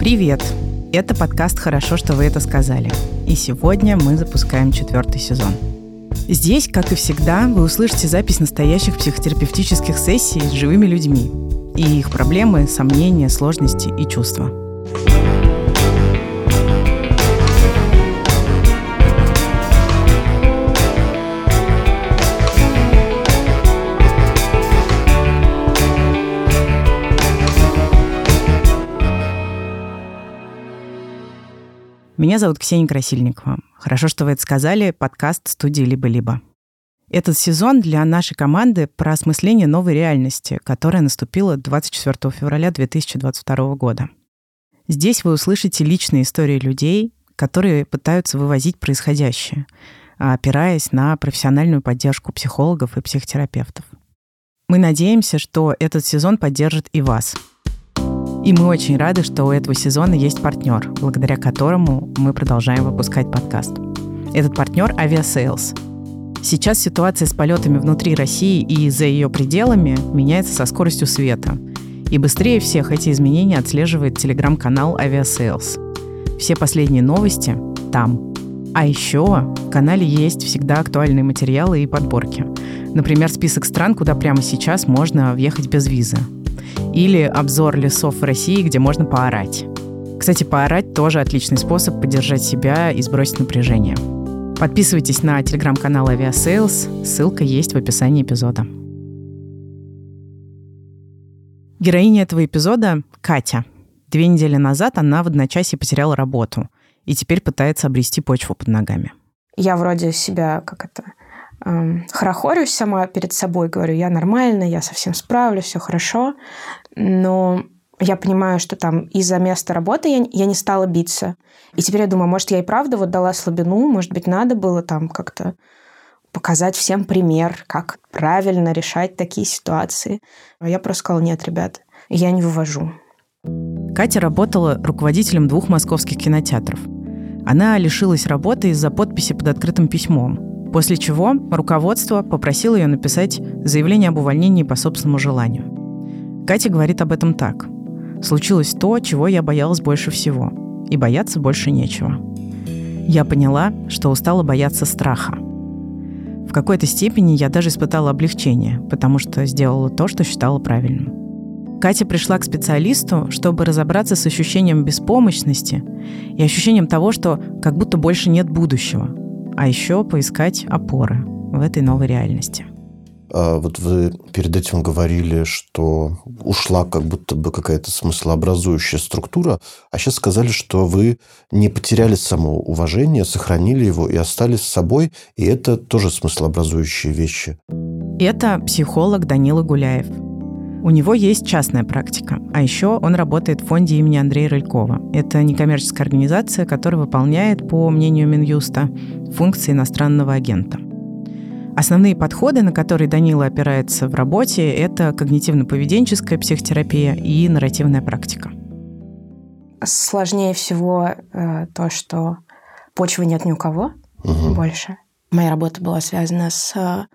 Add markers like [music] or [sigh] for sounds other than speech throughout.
Привет! Это подкаст «Хорошо, что вы это сказали». И сегодня мы запускаем четвертый сезон. Здесь, как и всегда, вы услышите запись настоящих психотерапевтических сессий с живыми людьми и их проблемы, сомнения, сложности и чувства. Меня зовут Ксения Красильникова. Хорошо, что вы это сказали. Подкаст студии «Либо-либо». Этот сезон для нашей команды про осмысление новой реальности, которая наступила 24 февраля 2022 года. Здесь вы услышите личные истории людей, которые пытаются вывозить происходящее, опираясь на профессиональную поддержку психологов и психотерапевтов. Мы надеемся, что этот сезон поддержит и вас – и мы очень рады, что у этого сезона есть партнер, благодаря которому мы продолжаем выпускать подкаст. Этот партнер — Aviasales. Сейчас ситуация с полетами внутри России и за ее пределами меняется со скоростью света. И быстрее всех эти изменения отслеживает телеграм-канал Aviasales. Все последние новости там. А еще в канале есть всегда актуальные материалы и подборки. Например, список стран, куда прямо сейчас можно въехать без визы – или обзор лесов в России, где можно поорать. Кстати, поорать тоже отличный способ поддержать себя и сбросить напряжение. Подписывайтесь на телеграм-канал Aviasales, ссылка есть в описании эпизода. Героиня этого эпизода — Катя. Две недели назад она в одночасье потеряла работу и теперь пытается обрести почву под ногами. Я вроде себя, как это, хорохорюсь сама перед собой, говорю, я нормально, я совсем справлюсь, все хорошо, но я понимаю, что там из-за места работы я, я не стала биться. И теперь я думаю, может, я и правда вот дала слабину, может быть, надо было там как-то показать всем пример, как правильно решать такие ситуации. А я просто сказала, нет, ребят, я не вывожу. Катя работала руководителем двух московских кинотеатров. Она лишилась работы из-за подписи под открытым письмом, После чего руководство попросило ее написать заявление об увольнении по собственному желанию. Катя говорит об этом так. «Случилось то, чего я боялась больше всего. И бояться больше нечего. Я поняла, что устала бояться страха. В какой-то степени я даже испытала облегчение, потому что сделала то, что считала правильным. Катя пришла к специалисту, чтобы разобраться с ощущением беспомощности и ощущением того, что как будто больше нет будущего, а еще поискать опоры в этой новой реальности. А вот вы перед этим говорили, что ушла как будто бы какая-то смыслообразующая структура, а сейчас сказали, что вы не потеряли самоуважение, сохранили его и остались с собой, и это тоже смыслообразующие вещи. Это психолог Данила Гуляев – у него есть частная практика, а еще он работает в фонде имени Андрея Рылькова. Это некоммерческая организация, которая выполняет, по мнению Минюста, функции иностранного агента. Основные подходы, на которые Данила опирается в работе, это когнитивно-поведенческая психотерапия и нарративная практика. Сложнее всего э, то, что почвы нет ни у кого угу. больше. Моя работа была связана с э,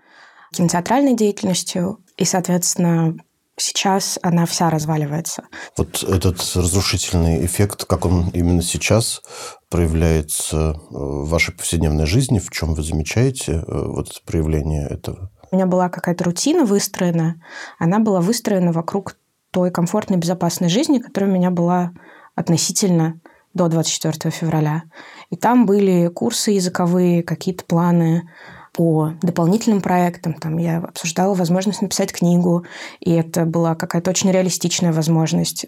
кинотеатральной деятельностью, и, соответственно, сейчас она вся разваливается. Вот этот разрушительный эффект, как он именно сейчас проявляется в вашей повседневной жизни, в чем вы замечаете э, вот проявление этого? У меня была какая-то рутина выстроена, она была выстроена вокруг той комфортной, безопасной жизни, которая у меня была относительно до 24 февраля. И там были курсы языковые, какие-то планы, по дополнительным проектам. Там я обсуждала возможность написать книгу, и это была какая-то очень реалистичная возможность.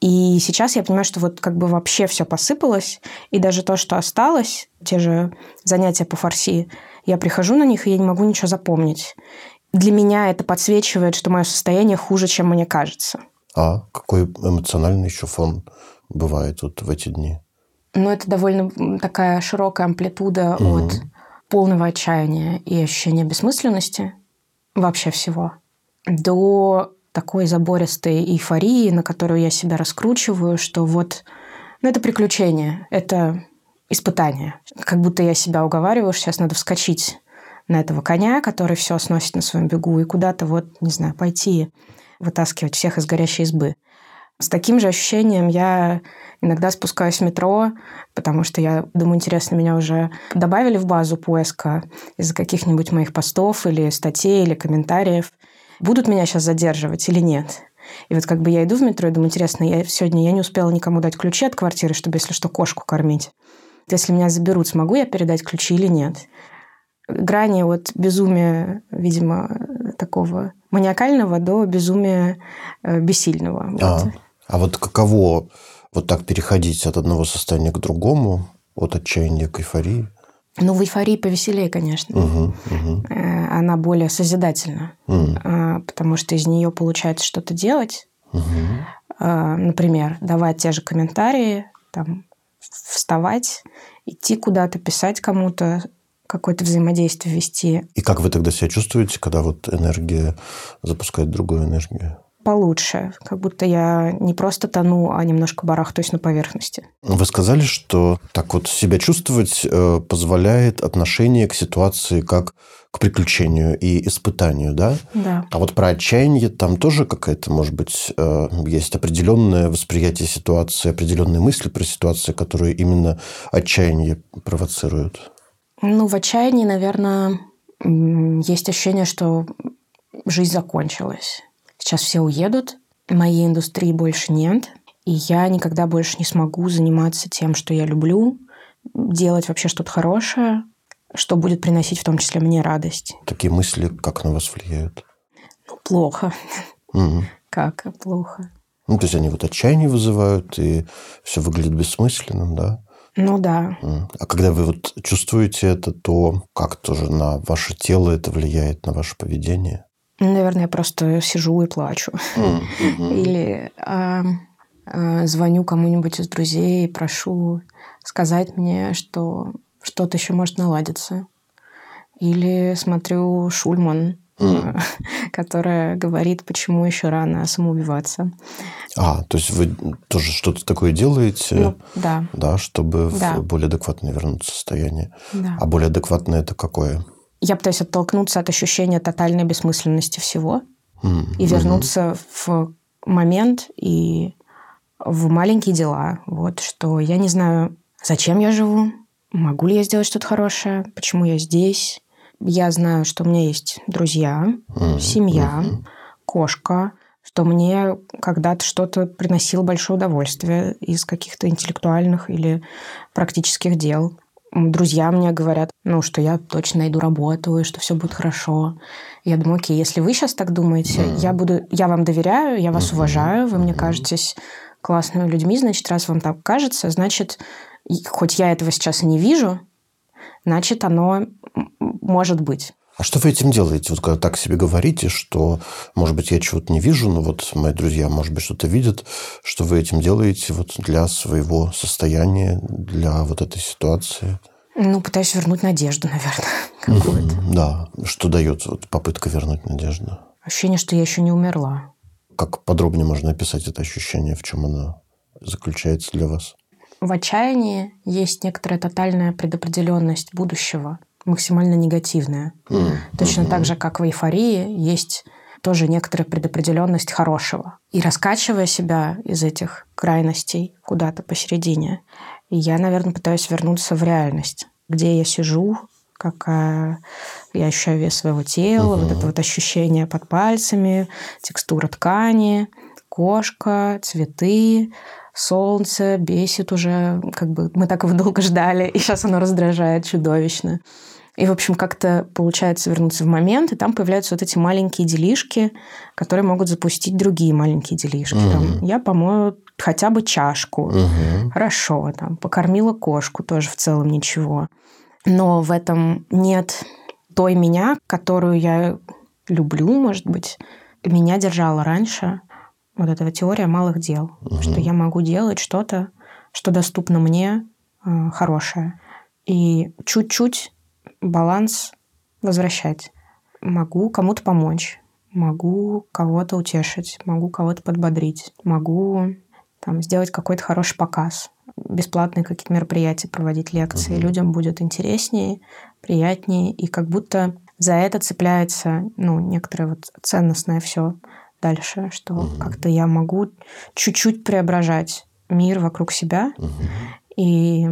И сейчас я понимаю, что вот как бы вообще все посыпалось, и даже то, что осталось, те же занятия по фарси, я прихожу на них, и я не могу ничего запомнить. Для меня это подсвечивает, что мое состояние хуже, чем мне кажется. А какой эмоциональный еще фон бывает вот в эти дни? Ну, это довольно такая широкая амплитуда угу. от полного отчаяния и ощущения бессмысленности вообще всего, до такой забористой эйфории, на которую я себя раскручиваю, что вот ну, это приключение, это испытание. Как будто я себя уговариваю, что сейчас надо вскочить на этого коня, который все сносит на своем бегу, и куда-то вот, не знаю, пойти вытаскивать всех из горящей избы. С таким же ощущением я иногда спускаюсь в метро, потому что я думаю, интересно, меня уже добавили в базу поиска из-за каких-нибудь моих постов или статей или комментариев. Будут меня сейчас задерживать или нет? И вот как бы я иду в метро и думаю, интересно, я сегодня я не успела никому дать ключи от квартиры, чтобы, если что, кошку кормить. Если меня заберут, смогу я передать ключи или нет? Грани от безумия, видимо, такого маниакального до безумия э, бессильного. А, вот. А вот каково вот так переходить от одного состояния к другому, от отчаяния к эйфории? Ну, в эйфории повеселее, конечно. Угу, угу. Она более созидательна, угу. потому что из нее получается что-то делать. Угу. Например, давать те же комментарии, там, вставать, идти куда-то, писать кому-то, какое-то взаимодействие вести. И как вы тогда себя чувствуете, когда вот энергия запускает другую энергию? Получше, как будто я не просто тону, а немножко барахтаюсь на поверхности. Вы сказали, что так вот себя чувствовать э, позволяет отношение к ситуации как к приключению и испытанию, да? Да. А вот про отчаяние там тоже какая-то, может быть, э, есть определенное восприятие ситуации, определенные мысли про ситуацию, которые именно отчаяние провоцируют. Ну, в отчаянии, наверное, есть ощущение, что жизнь закончилась. Сейчас все уедут, моей индустрии больше нет, и я никогда больше не смогу заниматься тем, что я люблю, делать вообще что-то хорошее, что будет приносить в том числе мне радость. Такие мысли как на вас влияют? Ну, плохо. Угу. Как плохо? Ну, то есть они вот отчаяние вызывают, и все выглядит бессмысленным, да? Ну да. А когда вы вот чувствуете это, то как тоже на ваше тело это влияет, на ваше поведение? Наверное, я просто сижу и плачу. Или э, э, звоню кому-нибудь из друзей и прошу сказать мне, что что-то еще может наладиться. Или смотрю Шульман, mm. [laughs] которая говорит, почему еще рано самоубиваться. А, то есть вы тоже что-то такое делаете? Ну, да. Да, чтобы да. в более адекватное вернуться состояние. Да. А более адекватное это какое? Я пытаюсь оттолкнуться от ощущения тотальной бессмысленности всего mm-hmm. и вернуться в момент и в маленькие дела. Вот что я не знаю, зачем я живу, могу ли я сделать что-то хорошее, почему я здесь. Я знаю, что у меня есть друзья, mm-hmm. семья, mm-hmm. кошка, что мне когда-то что-то приносило большое удовольствие из каких-то интеллектуальных или практических дел друзья мне говорят, ну, что я точно найду работу, и что все будет хорошо. Я думаю, окей, если вы сейчас так думаете, mm. я буду, я вам доверяю, я вас mm-hmm. уважаю, вы мне кажетесь классными людьми, значит, раз вам так кажется, значит, хоть я этого сейчас и не вижу, значит, оно может быть. А что вы этим делаете? Вот когда так себе говорите, что, может быть, я чего-то не вижу, но вот мои друзья, может быть, что-то видят, что вы этим делаете вот для своего состояния, для вот этой ситуации? Ну, пытаюсь вернуть надежду, наверное, [laughs] какую-то. Да. Что дает вот попытка вернуть надежду? Ощущение, что я еще не умерла. Как подробнее можно описать это ощущение, в чем оно заключается для вас? В отчаянии есть некоторая тотальная предопределенность будущего максимально негативная. Mm. Точно mm-hmm. так же, как в эйфории, есть тоже некоторая предопределенность хорошего. И раскачивая себя из этих крайностей куда-то посередине, я, наверное, пытаюсь вернуться в реальность, где я сижу, какая я ощущаю вес своего тела, uh-huh. вот это вот ощущение под пальцами, текстура ткани, кошка, цветы, солнце бесит уже, как бы мы так его долго ждали, [laughs] и сейчас оно раздражает чудовищно. И, в общем, как-то получается вернуться в момент, и там появляются вот эти маленькие делишки, которые могут запустить другие маленькие делишки. Угу. Там, я помою хотя бы чашку. Угу. Хорошо. Там, покормила кошку, тоже в целом ничего. Но в этом нет той меня, которую я люблю, может быть. Меня держала раньше вот эта теория малых дел. Угу. Что я могу делать что-то, что доступно мне, э, хорошее. И чуть-чуть баланс возвращать. Могу кому-то помочь, могу кого-то утешить, могу кого-то подбодрить, могу там, сделать какой-то хороший показ, бесплатные какие-то мероприятия проводить, лекции. Угу. Людям будет интереснее, приятнее, и как будто за это цепляется ну, некоторое вот ценностное все дальше, что угу. как-то я могу чуть-чуть преображать мир вокруг себя. Угу. И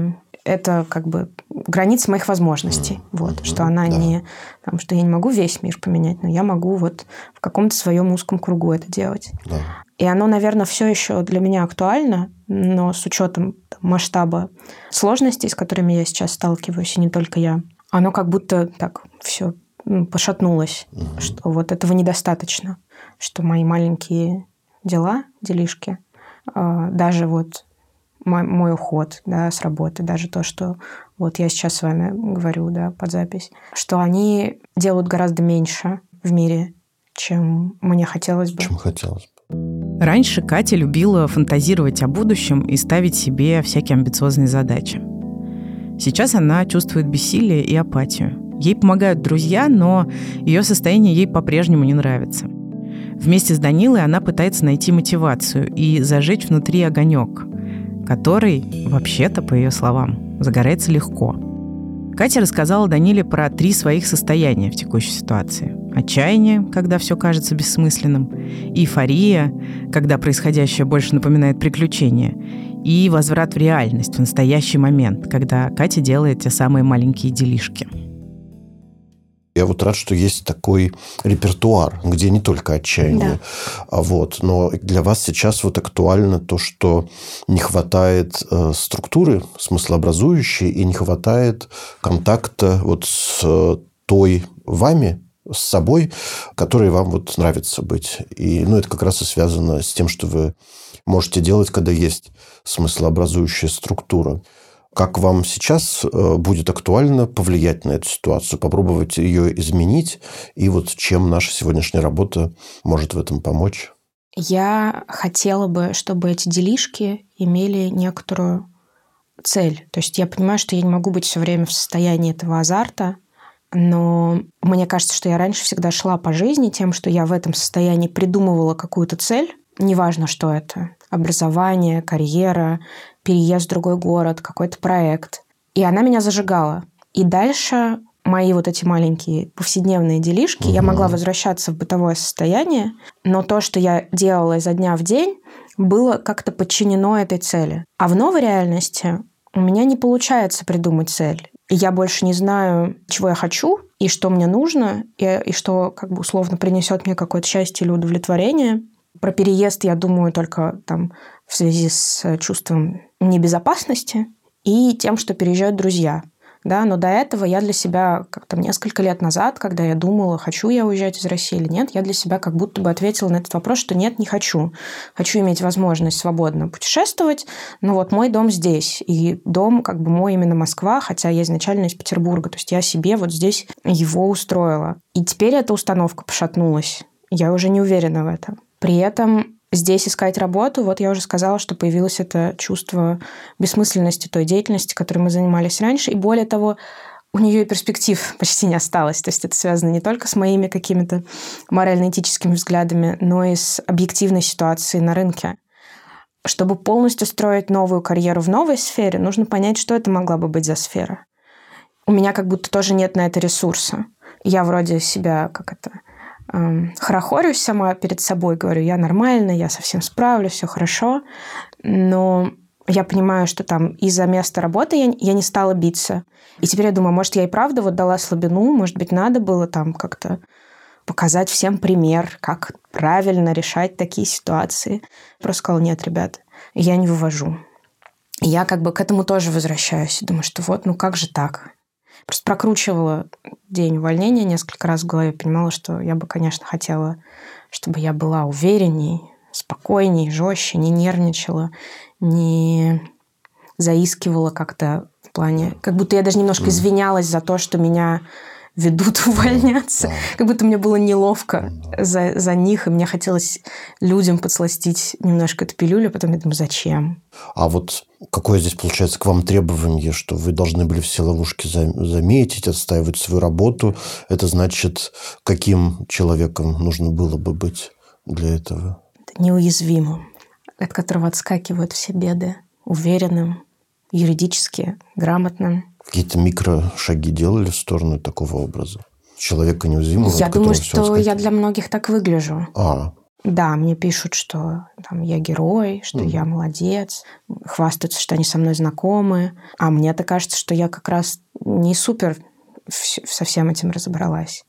это как бы граница моих возможностей. Mm-hmm. Вот, что она да. не... Там, что я не могу весь мир поменять, но я могу вот в каком-то своем узком кругу это делать. Да. И оно, наверное, все еще для меня актуально, но с учетом масштаба сложностей, с которыми я сейчас сталкиваюсь, и не только я, оно как будто так все пошатнулось, угу. что вот этого недостаточно, что мои маленькие дела, делишки, а, даже вот мой, мой уход да, с работы, даже то, что вот я сейчас с вами говорю да, под запись, что они делают гораздо меньше в мире, чем мне хотелось бы. Чем хотелось бы. Раньше Катя любила фантазировать о будущем и ставить себе всякие амбициозные задачи. Сейчас она чувствует бессилие и апатию. Ей помогают друзья, но ее состояние ей по-прежнему не нравится. Вместе с Данилой она пытается найти мотивацию и зажечь внутри огонек, который, вообще-то, по ее словам, загорается легко. Катя рассказала Даниле про три своих состояния в текущей ситуации. Отчаяние, когда все кажется бессмысленным, эйфория, когда происходящее больше напоминает приключение, и возврат в реальность, в настоящий момент, когда Катя делает те самые маленькие делишки – я вот рад, что есть такой репертуар, где не только отчаяние. Да. А вот, но для вас сейчас вот актуально то, что не хватает э, структуры смыслообразующей и не хватает контакта вот с э, той вами, с собой, которой вам вот нравится быть. И ну, это как раз и связано с тем, что вы можете делать, когда есть смыслообразующая структура. Как вам сейчас э, будет актуально повлиять на эту ситуацию, попробовать ее изменить, и вот чем наша сегодняшняя работа может в этом помочь? Я хотела бы, чтобы эти делишки имели некоторую цель. То есть я понимаю, что я не могу быть все время в состоянии этого азарта, но мне кажется, что я раньше всегда шла по жизни тем, что я в этом состоянии придумывала какую-то цель, неважно, что это, образование, карьера, переезд в другой город, какой-то проект. И она меня зажигала. И дальше мои вот эти маленькие повседневные делишки, угу. я могла возвращаться в бытовое состояние, но то, что я делала изо дня в день, было как-то подчинено этой цели. А в новой реальности у меня не получается придумать цель. Я больше не знаю, чего я хочу, и что мне нужно, и, и что как бы условно принесет мне какое-то счастье или удовлетворение. Про переезд я думаю только там в связи с чувством небезопасности и тем, что переезжают друзья. Да, но до этого я для себя, как там несколько лет назад, когда я думала, хочу я уезжать из России или нет, я для себя как будто бы ответила на этот вопрос, что нет, не хочу. Хочу иметь возможность свободно путешествовать, но вот мой дом здесь, и дом как бы мой именно Москва, хотя я изначально из Петербурга, то есть я себе вот здесь его устроила. И теперь эта установка пошатнулась. Я уже не уверена в этом. При этом здесь искать работу, вот я уже сказала, что появилось это чувство бессмысленности той деятельности, которой мы занимались раньше. И более того, у нее и перспектив [laughs] почти не осталось. То есть это связано не только с моими какими-то морально-этическими взглядами, но и с объективной ситуацией на рынке. Чтобы полностью строить новую карьеру в новой сфере, нужно понять, что это могла бы быть за сфера. У меня как будто тоже нет на это ресурса. Я вроде себя, как это, хорохорюсь сама перед собой, говорю, я нормально, я совсем справлюсь, все хорошо, но я понимаю, что там из-за места работы я, я не стала биться. И теперь я думаю, может, я и правда вот дала слабину, может быть, надо было там как-то показать всем пример, как правильно решать такие ситуации. Просто сказала, нет, ребят, я не вывожу. И я как бы к этому тоже возвращаюсь. Думаю, что вот, ну как же так? Просто прокручивала день увольнения несколько раз в голове, понимала, что я бы, конечно, хотела, чтобы я была уверенней, спокойней, жестче, не нервничала, не заискивала как-то в плане... Как будто я даже немножко извинялась за то, что меня ведут увольняться. Как будто мне было неловко да. за, за них, и мне хотелось людям подсластить немножко эту пилюлю, а потом я думаю, зачем? А вот какое здесь получается к вам требование, что вы должны были все ловушки заметить, отстаивать свою работу? Это значит, каким человеком нужно было бы быть для этого? Неуязвимым, от которого отскакивают все беды, уверенным, юридически грамотным, Какие-то микрошаги делали в сторону такого образа? Человека неуязвимого? Я думаю, что я для многих так выгляжу. А, Да, мне пишут, что там, я герой, что mm. я молодец, хвастаются, что они со мной знакомы. А мне-то кажется, что я как раз не супер со всем этим разобралась.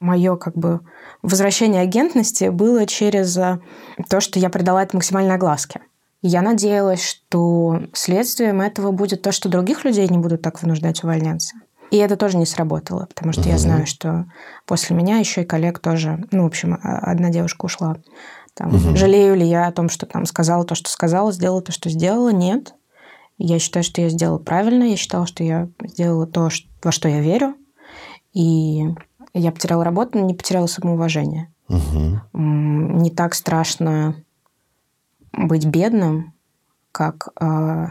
Мое как бы возвращение агентности было через э, то, что я придала это максимальной огласке. Я надеялась, что следствием этого будет то, что других людей не будут так вынуждать увольняться. И это тоже не сработало, потому что угу. я знаю, что после меня еще и коллег тоже, ну, в общем, одна девушка ушла. Там, угу. Жалею ли я о том, что там сказала то, что сказала, сделала то, что сделала? Нет. Я считаю, что я сделала правильно. Я считала, что я сделала то, во что я верю. И я потеряла работу, но не потеряла самоуважение. Угу. Не так страшно быть бедным, как э,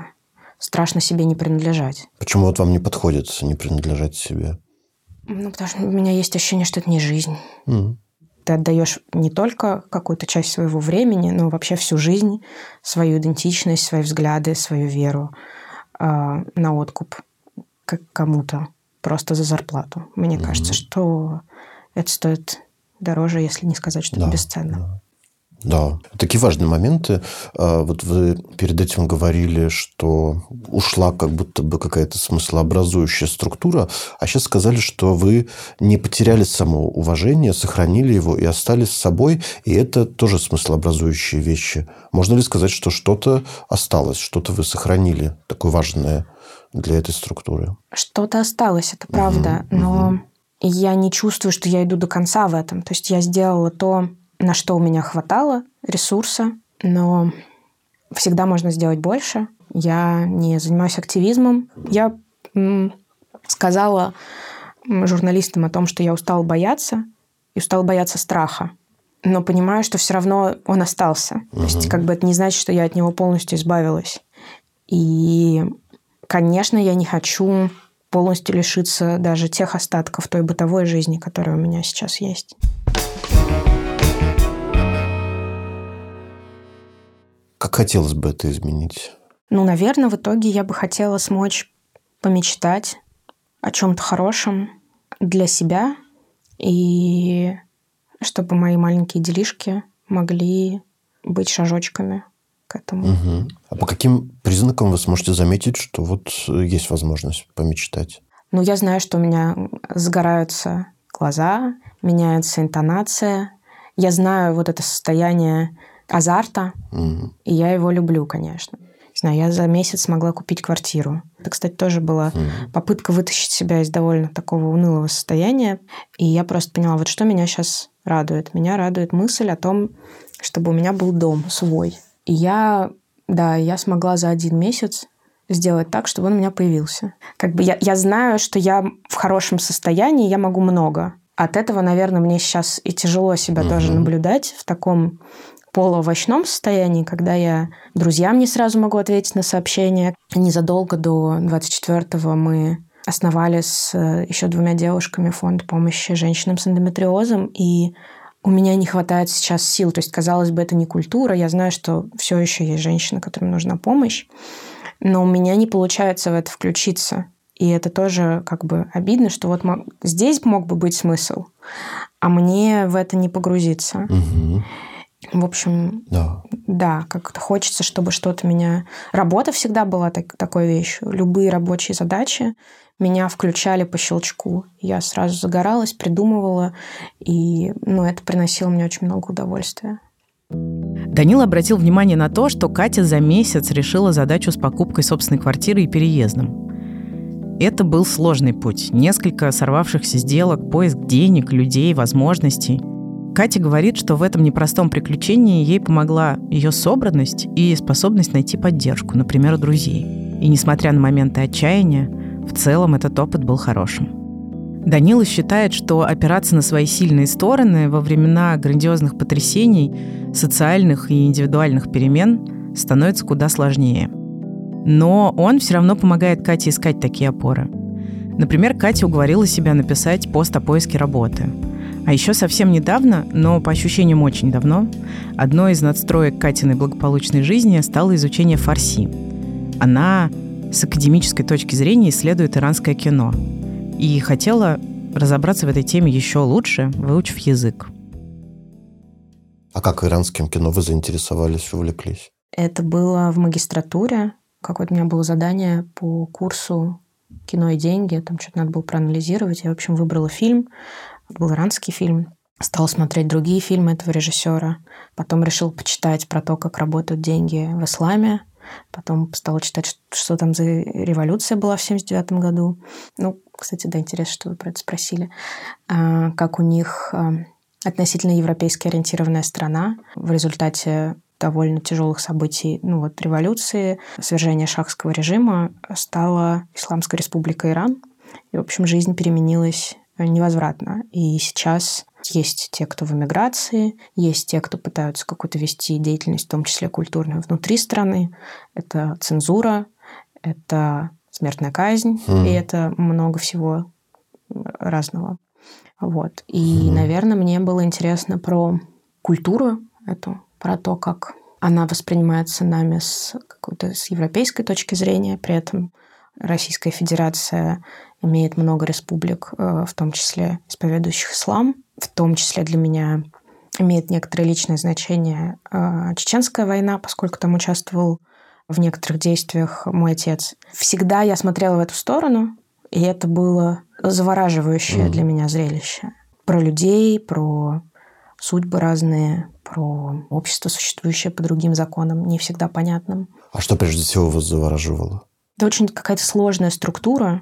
страшно себе не принадлежать. Почему вот вам не подходит не принадлежать себе? Ну, потому что у меня есть ощущение, что это не жизнь. Mm. Ты отдаешь не только какую-то часть своего времени, но вообще всю жизнь, свою идентичность, свои взгляды, свою веру э, на откуп к кому-то просто за зарплату. Мне mm-hmm. кажется, что это стоит дороже, если не сказать, что да, это бесценно. Да. Да, такие важные моменты. А, вот вы перед этим говорили, что ушла как будто бы какая-то смыслообразующая структура, а сейчас сказали, что вы не потеряли самоуважение, сохранили его и остались с собой, и это тоже смыслообразующие вещи. Можно ли сказать, что что-то осталось, что-то вы сохранили такое важное для этой структуры? Что-то осталось, это правда, угу, но угу. я не чувствую, что я иду до конца в этом. То есть я сделала то, на что у меня хватало ресурса, но всегда можно сделать больше. Я не занимаюсь активизмом. Я сказала журналистам о том, что я устала бояться и устала бояться страха. Но понимаю, что все равно он остался. Угу. То есть, как бы это не значит, что я от него полностью избавилась. И, конечно, я не хочу полностью лишиться даже тех остатков той бытовой жизни, которая у меня сейчас есть. Как хотелось бы это изменить? Ну, наверное, в итоге я бы хотела смочь помечтать о чем-то хорошем для себя и чтобы мои маленькие делишки могли быть шажочками к этому. Угу. А по каким признакам вы сможете заметить, что вот есть возможность помечтать? Ну, я знаю, что у меня загораются глаза, меняется интонация. Я знаю вот это состояние азарта, mm и я его люблю, конечно. Не знаю, я за месяц смогла купить квартиру. Это, кстати, тоже была mm попытка вытащить себя из довольно такого унылого состояния. И я просто поняла, вот что меня сейчас радует. Меня радует мысль о том, чтобы у меня был дом свой. И я, да, я смогла за один месяц сделать так, чтобы он у меня появился. Как бы я, я знаю, что я в хорошем состоянии, я могу много. От этого, наверное, мне сейчас и тяжело себя mm тоже наблюдать в таком полуовощном состоянии, когда я друзьям не сразу могу ответить на сообщения. Незадолго до 24-го мы основали с э, еще двумя девушками фонд помощи женщинам с эндометриозом, и у меня не хватает сейчас сил. То есть, казалось бы, это не культура. Я знаю, что все еще есть женщины, которым нужна помощь, но у меня не получается в это включиться. И это тоже как бы обидно, что вот здесь мог бы быть смысл, а мне в это не погрузиться. Угу. В общем, да, да как-то хочется, чтобы что-то меня... Работа всегда была так, такой вещью. Любые рабочие задачи меня включали по щелчку. Я сразу загоралась, придумывала, и ну, это приносило мне очень много удовольствия. Данил обратил внимание на то, что Катя за месяц решила задачу с покупкой собственной квартиры и переездом. Это был сложный путь. Несколько сорвавшихся сделок, поиск денег, людей, возможностей – Катя говорит, что в этом непростом приключении ей помогла ее собранность и способность найти поддержку, например, друзей. И несмотря на моменты отчаяния, в целом этот опыт был хорошим. Данила считает, что опираться на свои сильные стороны во времена грандиозных потрясений, социальных и индивидуальных перемен становится куда сложнее. Но он все равно помогает Кате искать такие опоры. Например, Катя уговорила себя написать пост о поиске работы – а еще совсем недавно, но по ощущениям очень давно, одной из надстроек Катиной благополучной жизни стало изучение фарси. Она с академической точки зрения исследует иранское кино и хотела разобраться в этой теме еще лучше, выучив язык. А как иранским кино вы заинтересовались, увлеклись? Это было в магистратуре. Какое-то у меня было задание по курсу «Кино и деньги». Там что-то надо было проанализировать. Я, в общем, выбрала фильм. Был иранский фильм. Стала смотреть другие фильмы этого режиссера. Потом решил почитать про то, как работают деньги в исламе. Потом стала читать, что там за революция была в 79 году. Ну, кстати, да, интересно, что вы про это спросили. А, как у них а, относительно европейски ориентированная страна в результате довольно тяжелых событий, ну вот революции, свержения шахского режима, стала Исламская республика Иран. И, в общем, жизнь переменилась невозвратно. И сейчас есть те, кто в эмиграции, есть те, кто пытаются какую-то вести деятельность, в том числе культурную, внутри страны. Это цензура, это смертная казнь, mm. и это много всего разного. Вот. И, mm. наверное, мне было интересно про культуру эту, про то, как она воспринимается нами с какой-то с европейской точки зрения, при этом Российская Федерация имеет много республик, э, в том числе исповедующих ислам. В том числе для меня имеет некоторое личное значение э, Чеченская война, поскольку там участвовал в некоторых действиях мой отец. Всегда я смотрела в эту сторону, и это было завораживающее mm. для меня зрелище. Про людей, про судьбы разные, про общество, существующее по другим законам, не всегда понятным. А что прежде всего вас завораживало? Это очень какая-то сложная структура,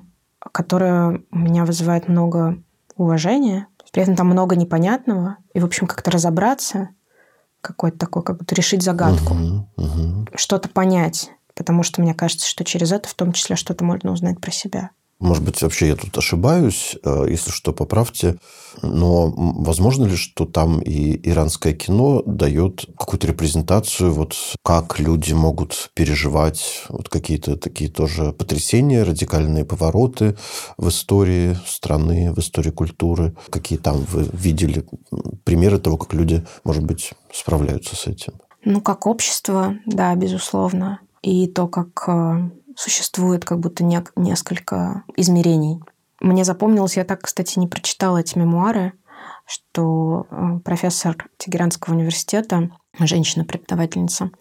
которая у меня вызывает много уважения. При этом там много непонятного. И, в общем, как-то разобраться, какой-то такой, как будто решить загадку, угу, угу. что-то понять. Потому что мне кажется, что через это в том числе что-то можно узнать про себя. Может быть, вообще я тут ошибаюсь, э, если что, поправьте. Но возможно ли, что там и иранское кино дает какую-то репрезентацию, вот как люди могут переживать вот какие-то такие тоже потрясения, радикальные повороты в истории страны, в истории культуры? Какие там вы видели примеры того, как люди, может быть, справляются с этим? Ну, как общество, да, безусловно. И то, как э, существует как будто не, несколько измерений. Мне запомнилось, я так, кстати, не прочитала эти мемуары, что э, профессор Тегеранского университета, женщина-преподавательница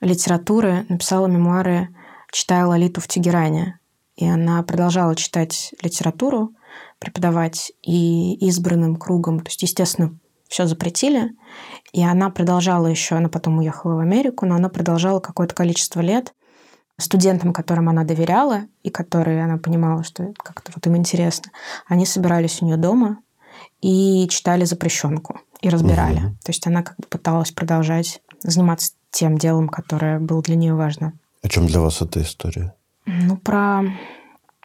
литературы, написала мемуары «Читая Лолиту в Тегеране». И она продолжала читать литературу, преподавать и избранным кругом. То есть, естественно, все запретили. И она продолжала еще, она потом уехала в Америку, но она продолжала какое-то количество лет студентам, которым она доверяла, и которые она понимала, что как-то вот им интересно, они собирались у нее дома и читали запрещенку и разбирали. Угу. То есть она как бы пыталась продолжать заниматься тем делом, которое было для нее важно. О чем для вас эта история? Ну, про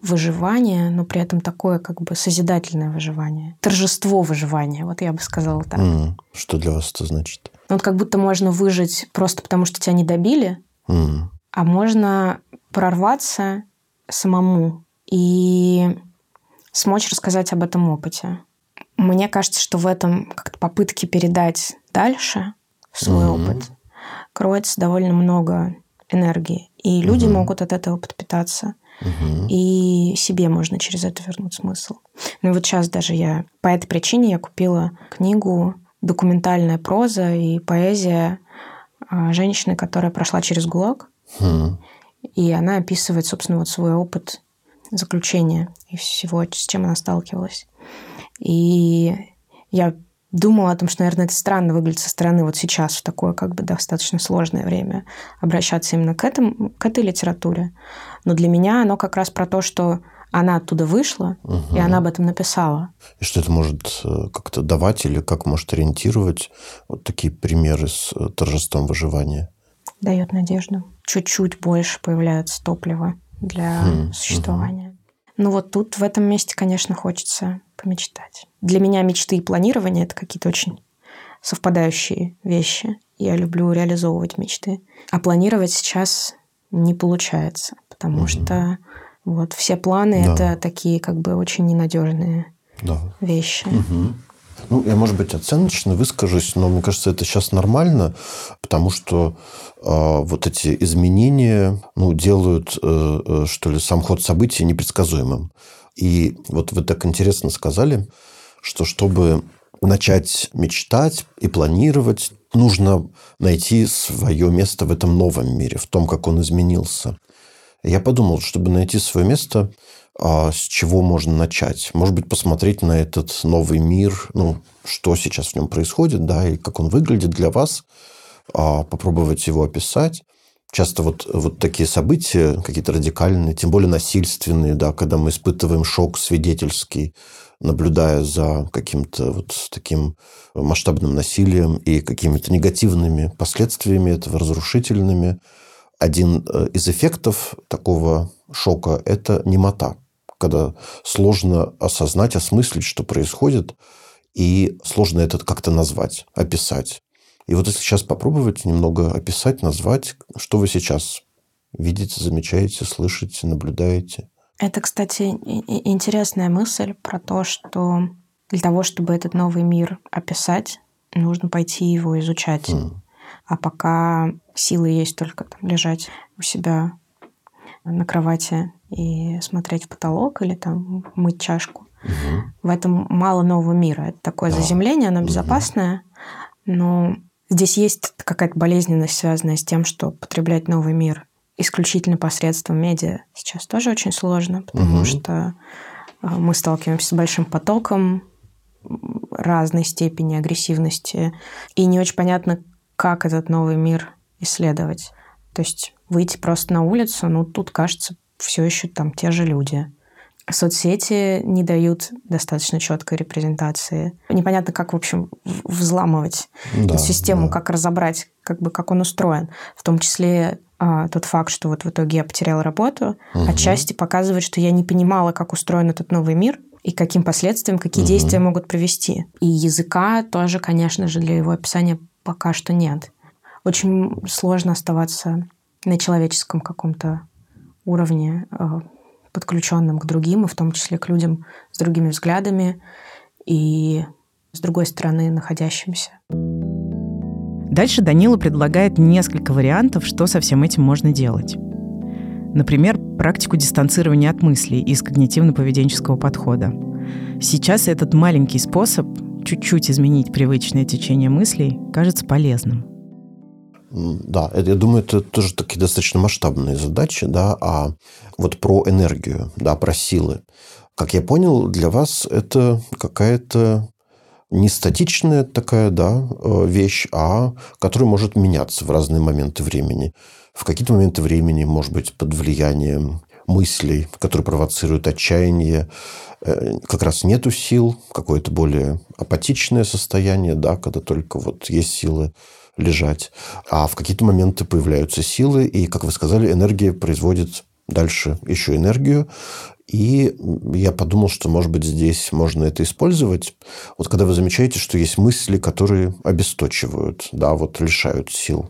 выживание, но при этом такое как бы созидательное выживание. Торжество выживания, вот я бы сказала так. Mm. Что для вас это значит? Ну, вот как будто можно выжить просто потому, что тебя не добили, mm а можно прорваться самому и смочь рассказать об этом опыте. Мне кажется, что в этом как-то попытке передать дальше свой mm-hmm. опыт кроется довольно много энергии. И люди mm-hmm. могут от этого подпитаться. Угу. И себе можно через это вернуть смысл. Ну вот сейчас даже я по этой причине я купила книгу «Документальная проза и поэзия а, женщины, которая прошла через ГУЛАГ». Хм. И она описывает, собственно, вот свой опыт заключения и всего, с чем она сталкивалась. И я думала о том, что, наверное, это странно выглядит со стороны вот сейчас, в такое как бы достаточно сложное время, обращаться именно к, этому, к этой литературе. Но для меня оно как раз про то, что она оттуда вышла, угу. и она об этом написала. И что это может э, как-то давать или как может ориентировать вот такие примеры с э, торжеством выживания? Дает надежду чуть-чуть больше появляется топлива для mm-hmm. существования. Ну вот тут в этом месте, конечно, хочется помечтать. Для меня мечты и планирование это какие-то очень совпадающие вещи. Я люблю реализовывать мечты. А планировать сейчас не получается, потому mm-hmm. что вот все планы да. это такие как бы очень ненадежные да. вещи. Угу. Ну, я, может быть, оценочно выскажусь, но мне кажется, это сейчас нормально, потому что э, вот эти изменения ну, делают, э, э, что ли, сам ход событий непредсказуемым. И вот вы так интересно сказали, что чтобы начать мечтать и планировать, нужно найти свое место в этом новом мире, в том, как он изменился. Я подумал, чтобы найти свое место, а, с чего можно начать? Может быть, посмотреть на этот новый мир, ну, что сейчас в нем происходит, да, и как он выглядит для вас, а, попробовать его описать. Часто вот, вот такие события, какие-то радикальные, тем более насильственные, да, когда мы испытываем шок свидетельский, наблюдая за каким-то вот таким масштабным насилием и какими-то негативными последствиями этого, разрушительными. Один э, из эффектов такого шока – это немота, когда сложно осознать, осмыслить, что происходит, и сложно это как-то назвать, описать. И вот если сейчас попробовать немного описать, назвать, что вы сейчас видите, замечаете, слышите, наблюдаете. Это, кстати, интересная мысль про то, что для того, чтобы этот новый мир описать, нужно пойти его изучать. Mm. А пока силы есть только там, лежать у себя на кровати и смотреть в потолок или там мыть чашку. Угу. В этом мало нового мира. Это такое да. заземление, оно безопасное, угу. но здесь есть какая-то болезненность, связанная с тем, что потреблять новый мир исключительно посредством медиа сейчас тоже очень сложно, потому угу. что э, мы сталкиваемся с большим потоком разной степени агрессивности, и не очень понятно, как этот новый мир исследовать. То есть выйти просто на улицу, ну, тут, кажется, все еще там те же люди. Соцсети не дают достаточно четкой репрезентации. Непонятно, как, в общем, взламывать да, эту систему, да. как разобрать, как бы, как он устроен. В том числе а, тот факт, что вот в итоге я потеряла работу, угу. отчасти показывает, что я не понимала, как устроен этот новый мир и каким последствиям, какие угу. действия могут привести. И языка тоже, конечно же, для его описания пока что нет. Очень сложно оставаться на человеческом каком-то уровне, а, подключенным к другим, и в том числе к людям с другими взглядами и с другой стороны находящимся. Дальше Данила предлагает несколько вариантов, что со всем этим можно делать. Например, практику дистанцирования от мыслей из когнитивно-поведенческого подхода. Сейчас этот маленький способ чуть-чуть изменить привычное течение мыслей кажется полезным. Да, я думаю, это тоже такие достаточно масштабные задачи, да, а вот про энергию, да, про силы. Как я понял, для вас это какая-то не статичная такая да, э, вещь, а которая может меняться в разные моменты времени. В какие-то моменты времени, может быть, под влиянием мыслей, которые провоцируют отчаяние, э, как раз нету сил, какое-то более апатичное состояние, да, когда только вот есть силы лежать. А в какие-то моменты появляются силы, и, как вы сказали, энергия производит дальше еще энергию. И я подумал, что, может быть, здесь можно это использовать. Вот когда вы замечаете, что есть мысли, которые обесточивают, да, вот лишают сил,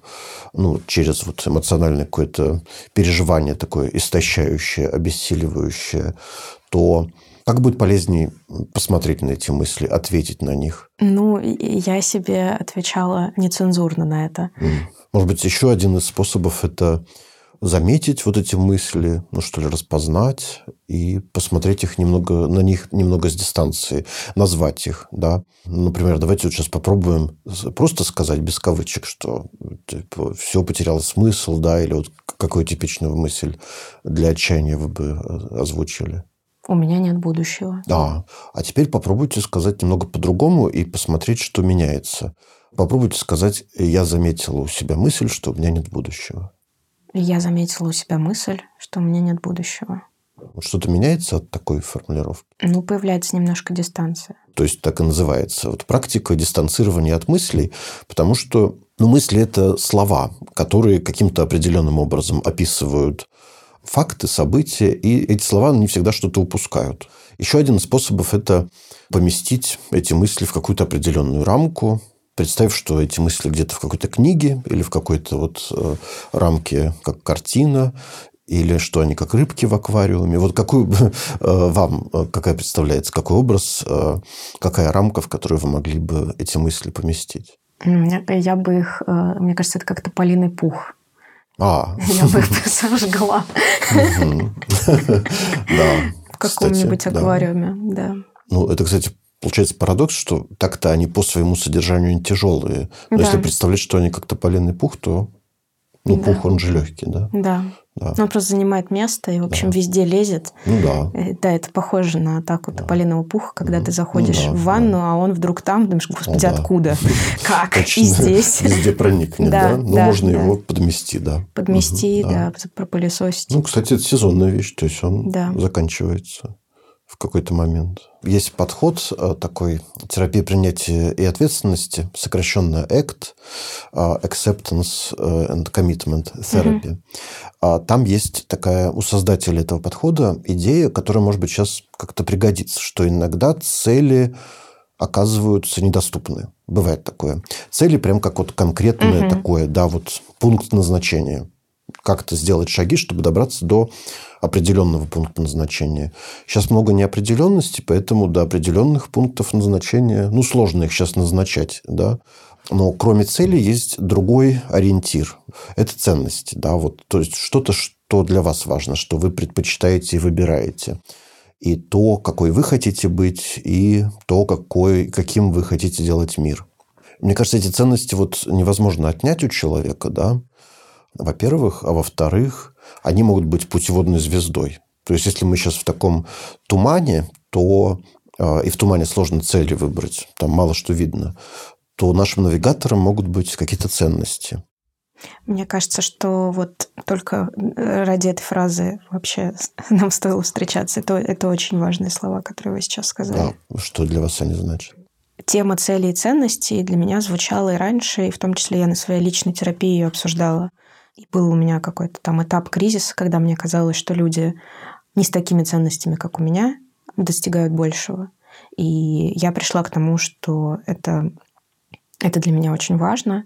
ну, через вот эмоциональное какое-то переживание такое истощающее, обессиливающее, то как будет полезнее посмотреть на эти мысли, ответить на них? Ну, я себе отвечала нецензурно на это. Может быть, еще один из способов – это заметить вот эти мысли, ну что ли, распознать и посмотреть их немного, на них немного с дистанции, назвать их, да. Например, давайте вот сейчас попробуем просто сказать без кавычек, что типа, все потеряло смысл, да, или вот какую типичную мысль для отчаяния вы бы э, озвучили. У меня нет будущего. Да. А теперь попробуйте сказать немного по-другому и посмотреть, что меняется. Попробуйте сказать, я заметила у себя мысль, что у меня нет будущего. Я заметила у себя мысль, что у меня нет будущего. Что-то меняется от такой формулировки? Ну, появляется немножко дистанция. То есть так и называется. Вот практика дистанцирования от мыслей, потому что ну, мысли – это слова, которые каким-то определенным образом описывают факты, события, и эти слова не всегда что-то упускают. Еще один из способов – это поместить эти мысли в какую-то определенную рамку, представив, что эти мысли где-то в какой-то книге или в какой-то вот э, рамке, как картина, или что они как рыбки в аквариуме. Вот какую [laughs] э, вам, э, какая представляется, какой образ, какая рамка, в которую вы могли бы эти мысли поместить? Я бы их, мне кажется, это как-то полиный пух. А. [laughs] Я бы их сожгла. [laughs] Да. В каком-нибудь аквариуме, да. Ну, это, кстати, получается парадокс, что так-то они по своему содержанию не тяжелые. Но Да. если представлять, что они как тополиный пух, то ну, Да. пух, он же легкий, да? Да. Да. Он просто занимает место и, в общем, Да. везде лезет. Ну да. Э, Да, это похоже на атаку тополиного пуха, когда ты заходишь Ну да, в ванну, а он вдруг там, думаешь, господи, Ну да. откуда? [laughs] Как? Точно. И здесь. [laughs] Везде проникнет, Да, да? Ну, да, можно да. его подмести, да. Подмести, Мгм, да, пропылесосить. Ну, кстати, это сезонная вещь, то есть он Да. заканчивается в какой-то момент. Есть подход э, такой терапии принятия и ответственности, сокращенно ACT, э, Acceptance э, and Commitment Therapy. А Там есть такая у создателя этого подхода идея, которая, может быть, сейчас как-то пригодится, что иногда цели оказываются недоступны. Бывает такое. Цели прям как вот конкретное Мгм. такое, да, вот пункт назначения. Как-то сделать шаги, чтобы добраться до определенного пункта назначения. Сейчас много неопределенности, поэтому до определенных пунктов назначения, ну, сложно их сейчас назначать, да. Но кроме цели есть другой ориентир. Это ценности, да, вот, то есть что-то, что для вас важно, что вы предпочитаете и выбираете. И то, какой вы хотите быть, и то, какой, каким вы хотите делать мир. Мне кажется, эти ценности вот невозможно отнять у человека, да, во-первых, а во-вторых, они могут быть путеводной звездой. То есть, если мы сейчас в таком тумане, то э, и в тумане сложно цели выбрать, там мало что видно, то нашим навигатором могут быть какие-то ценности. Мне кажется, что вот только э, ради этой фразы вообще [laughs] нам стоило встречаться. Это, это очень важные слова, которые вы сейчас сказали. Да, что для вас они значат? Тема цели и ценностей для меня звучала и раньше, и в том числе я на своей личной терапии ее обсуждала. И был у меня какой-то там этап кризиса, когда мне казалось, что люди не с такими ценностями, как у меня, достигают большего. И я пришла к тому, что это, это для меня очень важно,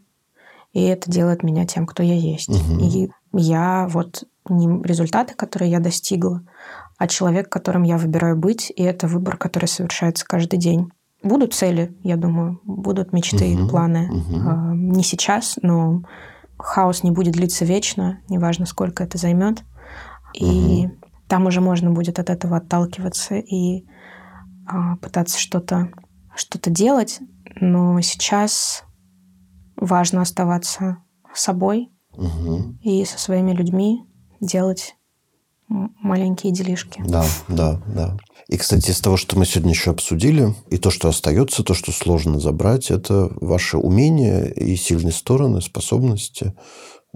и это делает меня тем, кто я есть. Мгм. И я вот не результаты, которые я достигла, а человек, которым я выбираю быть, и это выбор, который совершается каждый день. Будут цели, я думаю, будут мечты, Мгм, планы. А, Не сейчас, но хаос не будет длиться вечно, неважно, сколько это займет. И там уже можно будет от этого отталкиваться и а, пытаться что-то что делать. Но сейчас важно оставаться собой Мгм. и со своими людьми делать маленькие делишки. Да, да, да. И, кстати, из того, что мы сегодня еще обсудили, и то, что остается, то, что сложно забрать, это ваши умения и сильные стороны, способности.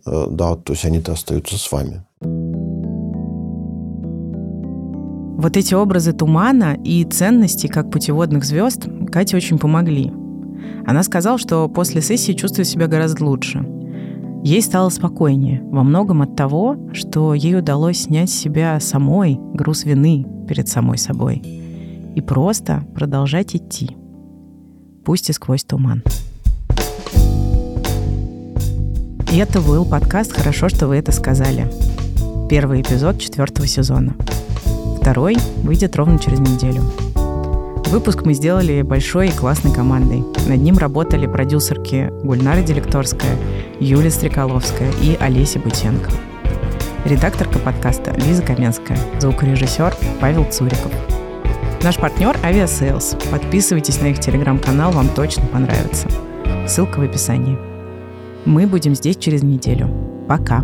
Э, Да, то есть они-то остаются с вами. Вот эти образы тумана и ценностей, как путеводных звезд, Кате очень помогли. Она сказала, что после сессии чувствует себя гораздо лучше. Ей стало спокойнее, во многом от того, что ей удалось снять с себя самой груз вины перед самой собой и просто продолжать идти, пусть и сквозь туман. И это был подкаст «Хорошо, что вы это сказали». Первый эпизод четвертого сезона. Второй выйдет ровно через неделю. Выпуск мы сделали большой и классной командой. Над ним работали продюсерки Гульнара Делекторская, Юлия Стреколовская и Олеся Бутенко. Редакторка подкаста Лиза Каменская, звукорежиссер Павел Цуриков. Наш партнер Aviasales. Подписывайтесь на их телеграм-канал, вам точно понравится. Ссылка в описании. Мы будем здесь через неделю. Пока.